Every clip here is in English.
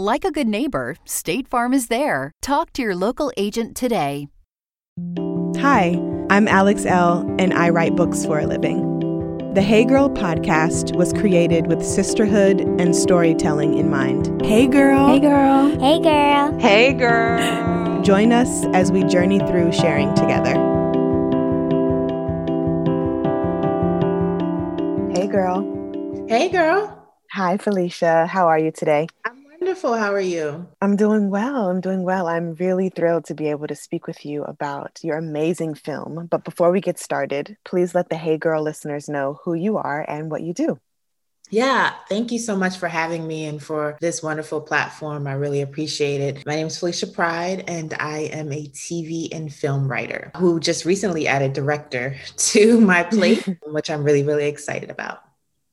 Like a good neighbor, State Farm is there. Talk to your local agent today. Hi, I'm Alex Elle, and I write books for a living. The Hey Girl podcast was created with sisterhood and storytelling in mind. Hey, girl. Hey, girl. Hey, girl. Hey, girl. Join us as we journey through sharing together. Hey, girl. Hey, girl. Hi, Felicia. How are you today? I'm wonderful. How are you? I'm doing well. I'm doing well. I'm really thrilled to be able to speak with you about your amazing film. But before we get started, please let the Hey Girl listeners know who you are and what you do. Yeah, thank you so much for having me and for this wonderful platform. I really appreciate it. My name is Felicia Pride, and I am a TV and film writer who just recently added director to my plate, which I'm really, really excited about.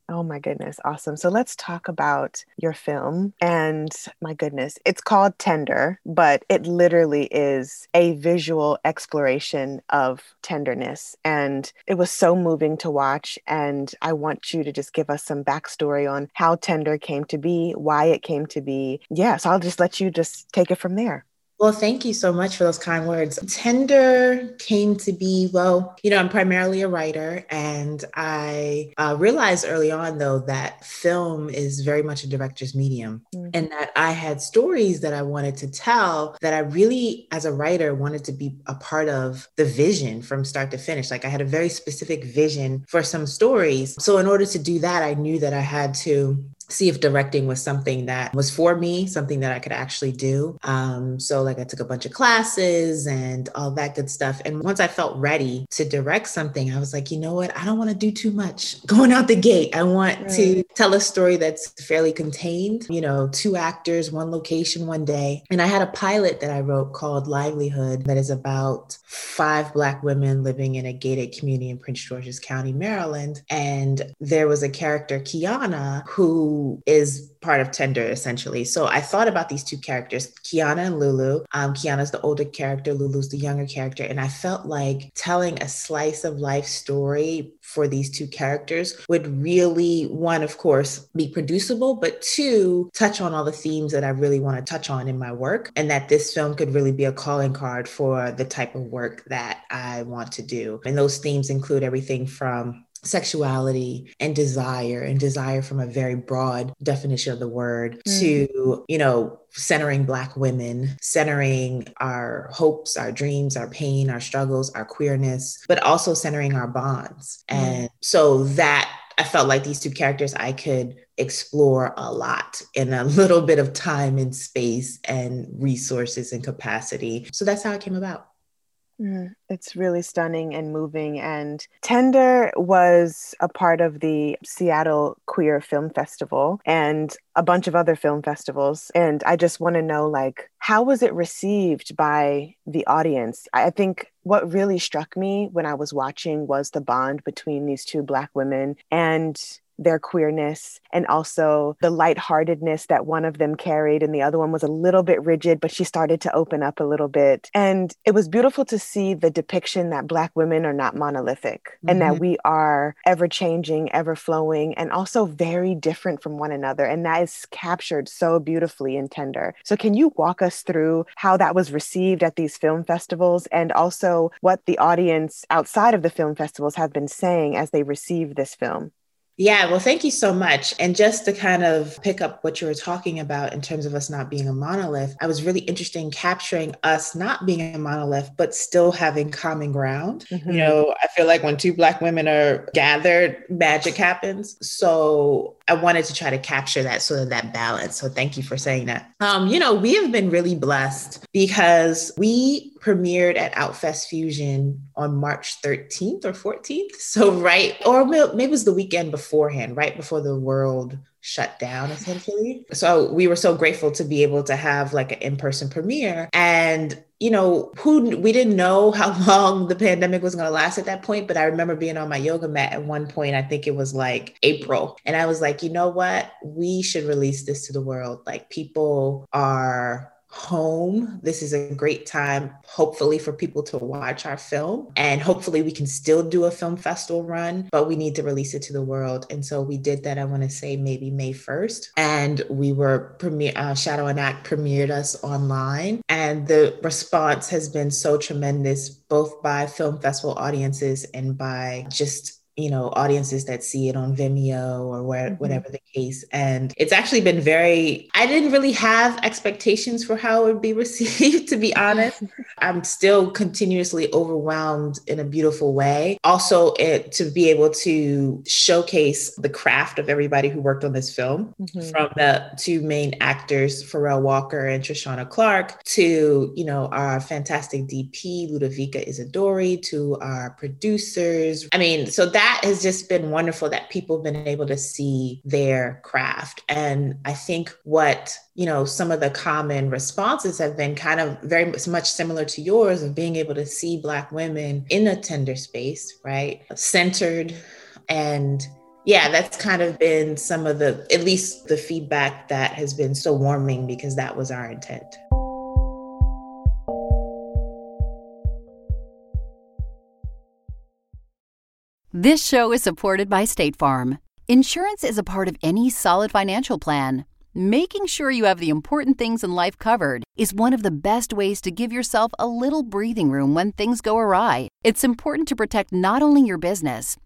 Oh my goodness, awesome. So let's talk about your film. And my goodness, it's called Tender, but it literally is a visual exploration of tenderness. And it was so moving to watch. And I want you to just give us some backstory on how Tender came to be, why it came to be. Yeah, so I'll just let you just take it from there. Well, thank you so much for those kind words. Tender came to be, well, you know, I'm primarily a writer, and I uh, realized early on, though, that film is very much a director's medium, mm-hmm. and that I had stories that I wanted to tell that I really, as a writer, wanted to be a part of the vision from start to finish. Like I had a very specific vision for some stories. So, in order to do that, I knew that I had to see if directing was something that was for me, something that I could actually do. Um, so, like, I took a bunch of classes and all that good stuff. And once I felt ready to direct something, I was like, you know what? I don't want to do too much going out the gate. I want right. to tell a story that's fairly contained, you know, two actors, one location, one day. And I had a pilot that I wrote called Livelihood that is about five Black women living in a gated community in Prince George's County, Maryland. And there was a character, Kiana, who is part of Tender essentially. So I thought about these two characters, Kiana and Lulu. Um, Kiana's the older character, Lulu's the younger character. And I felt like telling a slice of life story for these two characters would really, one, of course, be producible, but two, touch on all the themes that I really want to touch on in my work. And that this film could really be a calling card for the type of work that I want to do. And those themes include everything from sexuality and desire and desire from a very broad definition of the word mm. to you know centering black women centering our hopes our dreams our pain our struggles our queerness but also centering our bonds mm. and so that i felt like these two characters i could explore a lot in a little bit of time and space and resources and capacity so that's how it came about Mm, it's really stunning and moving. And Tender was a part of the Seattle Queer Film Festival and a bunch of other film festivals. And I just want to know, like, how was it received by the audience? I think what really struck me when I was watching was the bond between these two Black women and their queerness and also the lightheartedness that one of them carried and the other one was a little bit rigid but she started to open up a little bit and it was beautiful to see the depiction that black women are not monolithic mm-hmm. and that mm-hmm. we are ever changing ever flowing and also very different from one another and that is captured so beautifully in tender so can you walk us through how that was received at these film festivals and also what the audience outside of the film festivals have been saying as they receive this film yeah, well, thank you so much. And just to kind of pick up what you were talking about in terms of us not being a monolith, I was really interested in capturing us not being a monolith, but still having common ground. Mm-hmm. You know, I feel like when two Black women are gathered, magic happens. So I wanted to try to capture that sort of that balance. So thank you for saying that. Um, you know, we have been really blessed because we premiered at Outfest Fusion on March 13th or 14th. So right, or maybe it was the weekend beforehand, right before the world shut down essentially. So we were so grateful to be able to have like an in-person premiere. And you know, who we didn't know how long the pandemic was going to last at that point, but I remember being on my yoga mat at one point, I think it was like April, and I was like, you know what? We should release this to the world. Like people are home. This is a great time, hopefully, for people to watch our film. And hopefully, we can still do a film festival run, but we need to release it to the world. And so we did that, I want to say maybe May 1st. And we were premiere, uh, Shadow and Act premiered us online. And the response has been so tremendous, both by film festival audiences and by just you know audiences that see it on Vimeo or where, mm-hmm. whatever the case and it's actually been very I didn't really have expectations for how it would be received to be honest I'm still continuously overwhelmed in a beautiful way also it to be able to showcase the craft of everybody who worked on this film mm-hmm. from the two main actors Pharrell Walker and Trishana Clark to you know our fantastic DP Ludovica Isidori to our producers I mean so that that has just been wonderful that people have been able to see their craft. And I think what, you know, some of the common responses have been kind of very much similar to yours of being able to see Black women in a tender space, right? Centered and yeah, that's kind of been some of the, at least the feedback that has been so warming because that was our intent. This show is supported by State Farm. Insurance is a part of any solid financial plan. Making sure you have the important things in life covered is one of the best ways to give yourself a little breathing room when things go awry. It's important to protect not only your business,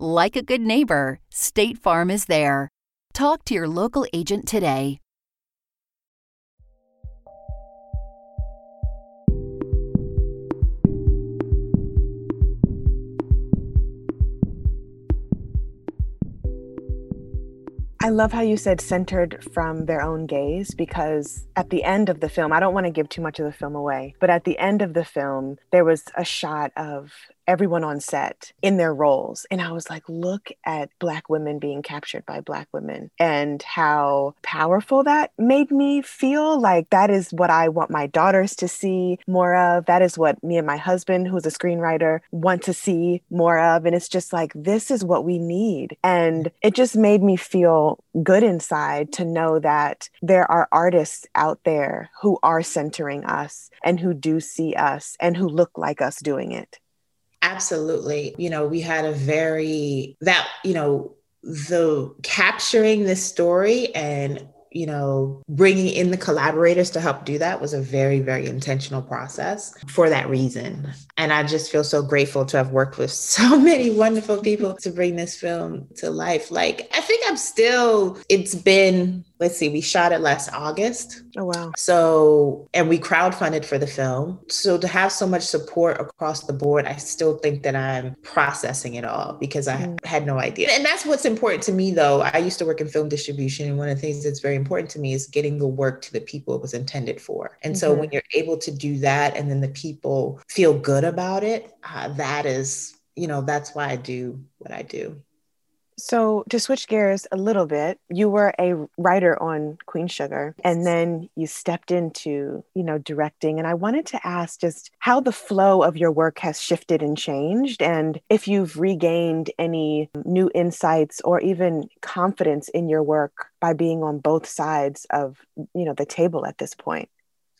Like a good neighbor, State Farm is there. Talk to your local agent today. I love how you said centered from their own gaze because at the end of the film, I don't want to give too much of the film away, but at the end of the film, there was a shot of everyone on set in their roles. And I was like, look at Black women being captured by Black women and how powerful that made me feel. Like that is what I want my daughters to see more of. That is what me and my husband, who's a screenwriter, want to see more of. And it's just like, this is what we need. And it just made me feel good inside to know that there are artists out there who are centering us and who do see us and who look like us doing it. Absolutely. You know, we had a very, that, you know, the capturing this story and you know, bringing in the collaborators to help do that was a very, very intentional process for that reason. And I just feel so grateful to have worked with so many wonderful people to bring this film to life. Like, I think I'm still, it's been let's see, we shot it last August. Oh, wow. So, and we crowdfunded for the film. So, to have so much support across the board, I still think that I'm processing it all because I mm. had no idea. And that's what's important to me, though. I used to work in film distribution. And one of the things that's very important to me is getting the work to the people it was intended for. And mm-hmm. so, when you're able to do that and then the people feel good about it, uh, that is, you know, that's why I do what I do. So, to switch gears a little bit, you were a writer on Queen Sugar and then you stepped into, you know, directing and I wanted to ask just how the flow of your work has shifted and changed and if you've regained any new insights or even confidence in your work by being on both sides of, you know, the table at this point.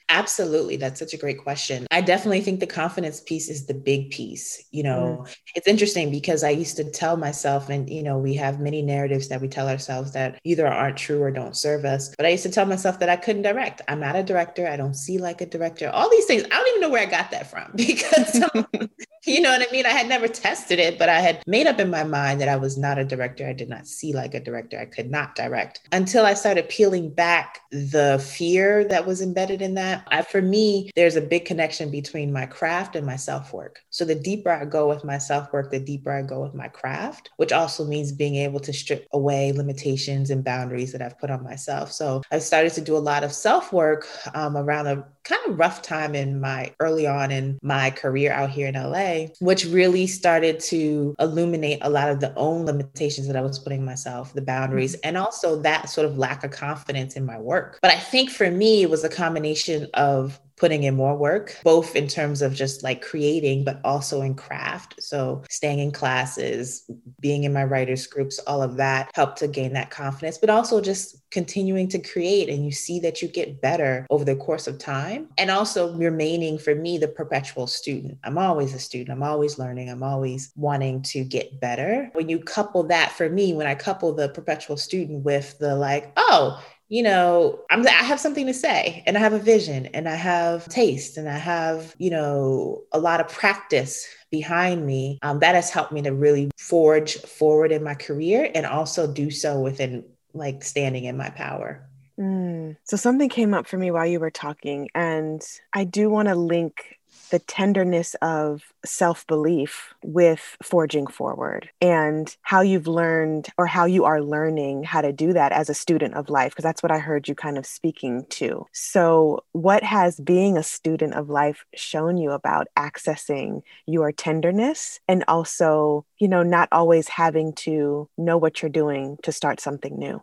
Absolutely. That's such a great question. I definitely think the confidence piece is the big piece. You know, mm. it's interesting because I used to tell myself, and, you know, we have many narratives that we tell ourselves that either aren't true or don't serve us. But I used to tell myself that I couldn't direct. I'm not a director. I don't see like a director. All these things. I don't even know where I got that from because you know what I mean? I had never tested it, but I had made up in my mind that I was not a director. I did not see like a director. I could not direct until I started peeling back the fear that was embedded in that. I, for me, there's a big connection between my craft and my self work. So the deeper I go with my self work, the deeper I go with my craft, which also means being able to strip away limitations and boundaries that I've put on myself. So I've started to do a lot of self work um, around a kind of rough time in my early on in my career out here in LA, which really started to illuminate a lot of the own limitations that I was putting myself, the boundaries, mm-hmm. and also that sort of lack of confidence in my work. But I think for me, it was a combination of putting in more work, both in terms of just like creating, but also in craft. So staying in classes, being in my writers groups, all of that helped to gain that confidence, but also just continuing to create. And you see that you get better over the course of time. And also remaining for me, the perpetual student. I'm always a student. I'm always learning. I'm always wanting to get better. When you couple that for me, when I couple the perpetual student with the like, oh, you know, I'm I have something to say and I have a vision and I have taste and I have, you know, a lot of practice behind me. Um, that has helped me to really forge forward in my career and also do so within like standing in my power. Mm. So something came up for me while you were talking, and I do want to link the tenderness of self belief with forging forward and how you've learned or how you are learning how to do that as a student of life, because that's what I heard you kind of speaking to. So, what has being a student of life shown you about accessing your tenderness and also, you know, not always having to know what you're doing to start something new?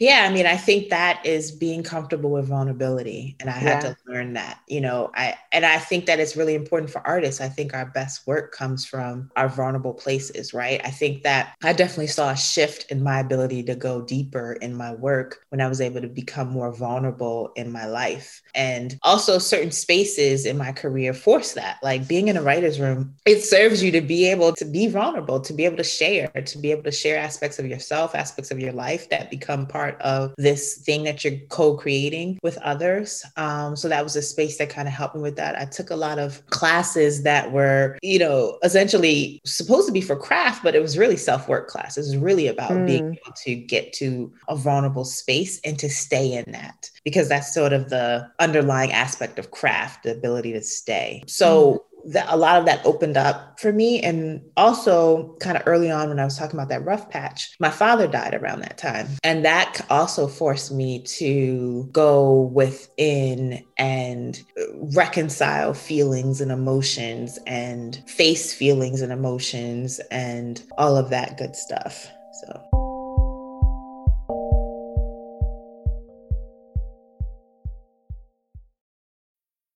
Yeah, I mean, I think that is being comfortable with vulnerability. And I had to learn that, you know, I and I think that it's really important for artists. I think our best work comes from our vulnerable places, right? I think that I definitely saw a shift in my ability to go deeper in my work when I was able to become more vulnerable in my life. And also certain spaces in my career force that. Like being in a writer's room, it serves you to be able to be vulnerable, to be able to share, to be able to share aspects of yourself, aspects of your life that become part of this thing that you're co-creating with others. Um, so that was a space that kind of helped me with that. I took a lot of classes that were, you know, essentially supposed to be for craft, but it was really self-work classes. It was really about mm. being able to get to a vulnerable space and to stay in that because that's sort of the underlying aspect of craft, the ability to stay. So mm that a lot of that opened up for me. And also, kind of early on, when I was talking about that rough patch, my father died around that time. And that also forced me to go within and reconcile feelings and emotions and face feelings and emotions and all of that good stuff. So.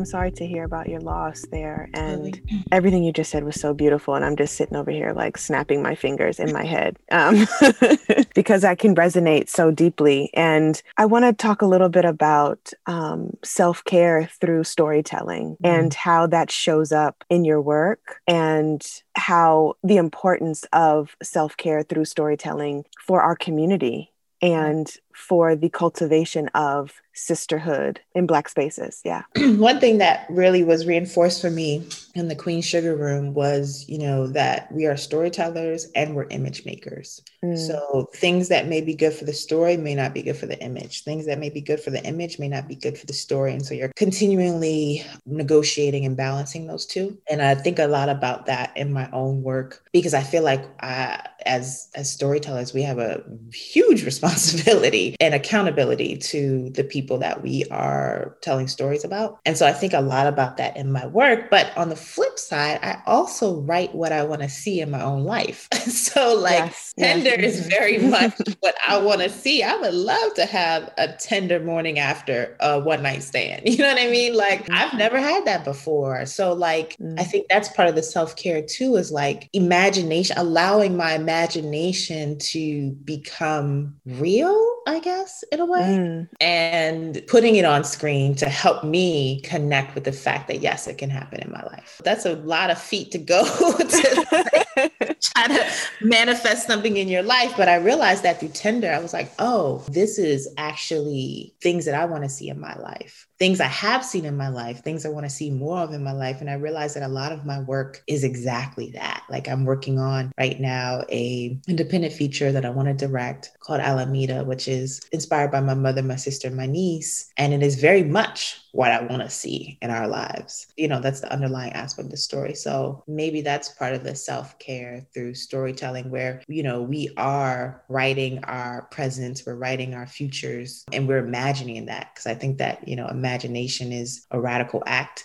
I'm sorry to hear about your loss there. And everything you just said was so beautiful. And I'm just sitting over here, like snapping my fingers in my head um, because I can resonate so deeply. And I want to talk a little bit about um, self care through storytelling mm-hmm. and how that shows up in your work and how the importance of self care through storytelling for our community and for the cultivation of sisterhood in black spaces yeah. One thing that really was reinforced for me in the queen sugar room was you know that we are storytellers and we're image makers. Mm. so things that may be good for the story may not be good for the image. Things that may be good for the image may not be good for the story. And so you're continually negotiating and balancing those two. And i think a lot about that in my own work because i feel like I, as as storytellers we have a huge responsibility and accountability to the people that we are telling stories about. And so I think a lot about that in my work. But on the flip side, I also write what I want to see in my own life. so, like, yes, tender yes. is very much what I want to see. I would love to have a tender morning after a one night stand. You know what I mean? Like, mm-hmm. I've never had that before. So, like. I think that's part of the self care too, is like imagination, allowing my imagination to become real, I guess, in a way, mm. and putting it on screen to help me connect with the fact that, yes, it can happen in my life. That's a lot of feet to go to try to manifest something in your life. But I realized that through Tender, I was like, oh, this is actually things that I want to see in my life things I have seen in my life, things I want to see more of in my life. And I realized that a lot of my work is exactly that. Like I'm working on right now a independent feature that I want to direct called Alameda, which is inspired by my mother, my sister, my niece. And it is very much what I want to see in our lives. You know, that's the underlying aspect of the story. So maybe that's part of the self care through storytelling, where, you know, we are writing our presents, we're writing our futures, and we're imagining that. Cause I think that, you know, imagination is a radical act.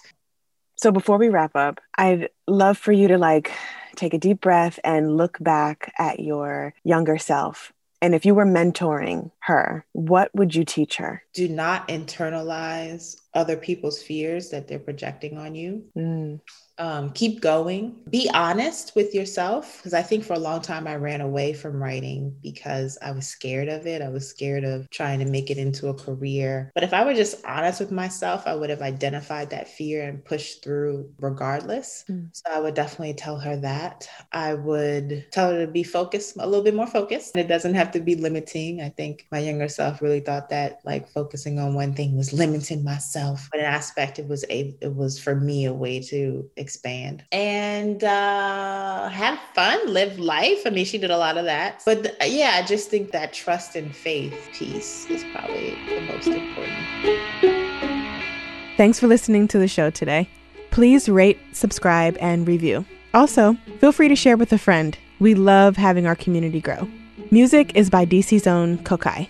So before we wrap up, I'd love for you to like take a deep breath and look back at your younger self. And if you were mentoring her, what would you teach her? Do not internalize other people's fears that they're projecting on you. Mm. Um, keep going. Be honest with yourself because i think for a long time i ran away from writing because i was scared of it. I was scared of trying to make it into a career. But if i were just honest with myself i would have identified that fear and pushed through regardless. Mm. so i would definitely tell her that. I would tell her to be focused a little bit more focused. It doesn't have to be limiting. I think my younger self really thought that like focusing on one thing was limiting myself but an aspect it was a it was for me a way to expand and uh, have fun, live life. I mean, she did a lot of that. But th- yeah, I just think that trust and faith piece is probably the most important. Thanks for listening to the show today. Please rate, subscribe, and review. Also, feel free to share with a friend. We love having our community grow. Music is by DC's own Kokai.